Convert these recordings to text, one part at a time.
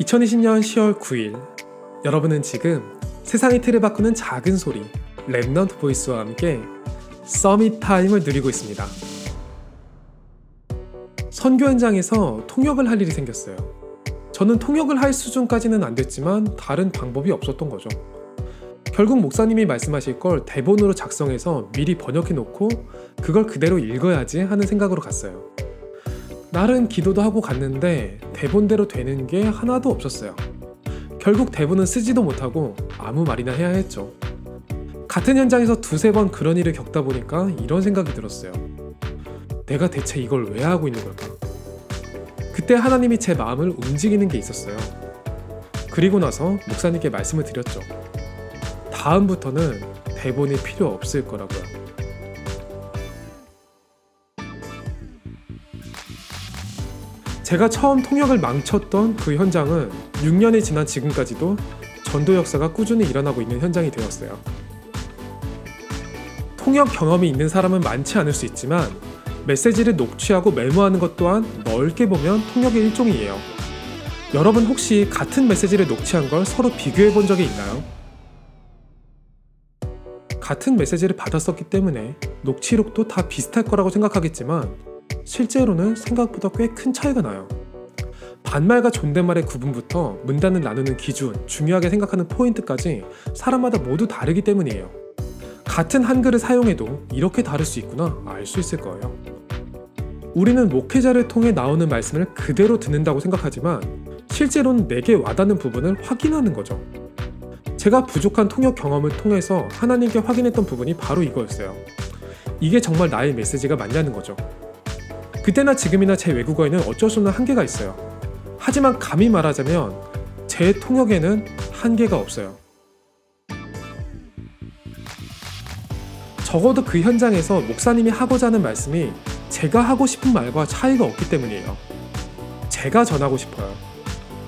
2020년 10월 9일 여러분은 지금 세상의 틀을 바꾸는 작은 소리 Remnant Voice와 함께 Summit Time을 누리고 있습니다. 선교 현장에서 통역을 할 일이 생겼어요. 저는 통역을 할 수준까지는 안 됐지만 다른 방법이 없었던 거죠. 결국 목사님이 말씀하실 걸 대본으로 작성해서 미리 번역해 놓고 그걸 그대로 읽어야지 하는 생각으로 갔어요. 날은 기도도 하고 갔는데 대본대로 되는 게 하나도 없었어요. 결국 대본은 쓰지도 못하고 아무 말이나 해야 했죠. 같은 현장에서 두세 번 그런 일을 겪다 보니까 이런 생각이 들었어요. 내가 대체 이걸 왜 하고 있는 걸까? 그때 하나님이 제 마음을 움직이는 게 있었어요. 그리고 나서 목사님께 말씀을 드렸죠. 다음부터는 대본이 필요 없을 거라고요. 제가 처음 통역을 망쳤던 그 현장은 6년이 지난 지금까지도 전도 역사가 꾸준히 일어나고 있는 현장이 되었어요. 통역 경험이 있는 사람은 많지 않을 수 있지만 메시지를 녹취하고 메모하는 것 또한 넓게 보면 통역의 일종이에요. 여러분 혹시 같은 메시지를 녹취한 걸 서로 비교해 본 적이 있나요? 같은 메시지를 받았었기 때문에 녹취록도 다 비슷할 거라고 생각하겠지만 실제로는 생각보다 꽤 큰 차이가 나요. 반말과 존댓말의 구분부터 문단을 나누는 기준, 중요하게 생각하는 포인트까지 사람마다 모두 다르기 때문이에요. 같은 한글을 사용해도 이렇게 다를 수 있구나 알 수 있을 거예요. 우리는 목회자를 통해 나오는 말씀을 그대로 듣는다고 생각하지만 실제로는 내게 와닿는 부분을 확인하는 거죠. 제가 부족한 통역 경험을 통해서 하나님께 확인했던 부분이 바로 이거였어요. 이게 정말 나의 메시지가 맞냐는 거죠. 그때나 지금이나 제 외국어에는 어쩔 수 없는 한계가 있어요. 하지만 감히 말하자면 제 통역에는 한계가 없어요. 적어도 그 현장에서 목사님이 하고자 하는 말씀이 제가 하고 싶은 말과 차이가 없기 때문이에요. 제가 전하고 싶어요.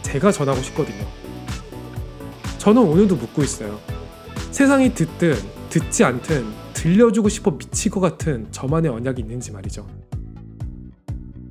제가 전하고 싶거든요. 저는 오늘도 묻고 있어요. 세상이 듣든 듣지 않든 들려주고 싶어 미칠 것 같은 저만의 언약이 있는지 말이죠.